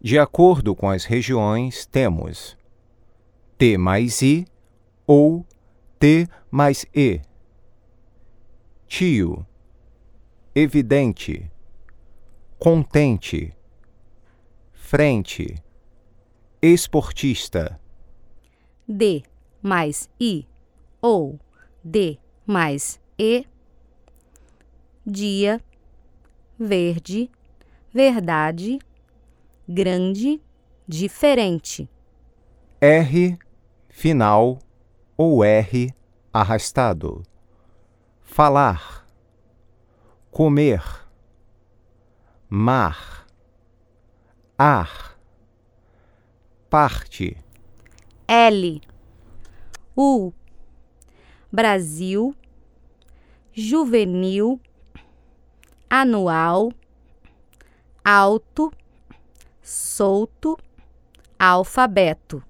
De acordo com as regiões, temos T mais I ou T mais E. Tio, evidente, contente, frente, esportista. D mais I ou D mais E. Dia, verde, verdade, grande, diferente. R final ou R arrastado. Falar, comer, mar, ar, parte. L. U. Brasil. Juvenil. Anual. Alto. Solto. Alfabeto.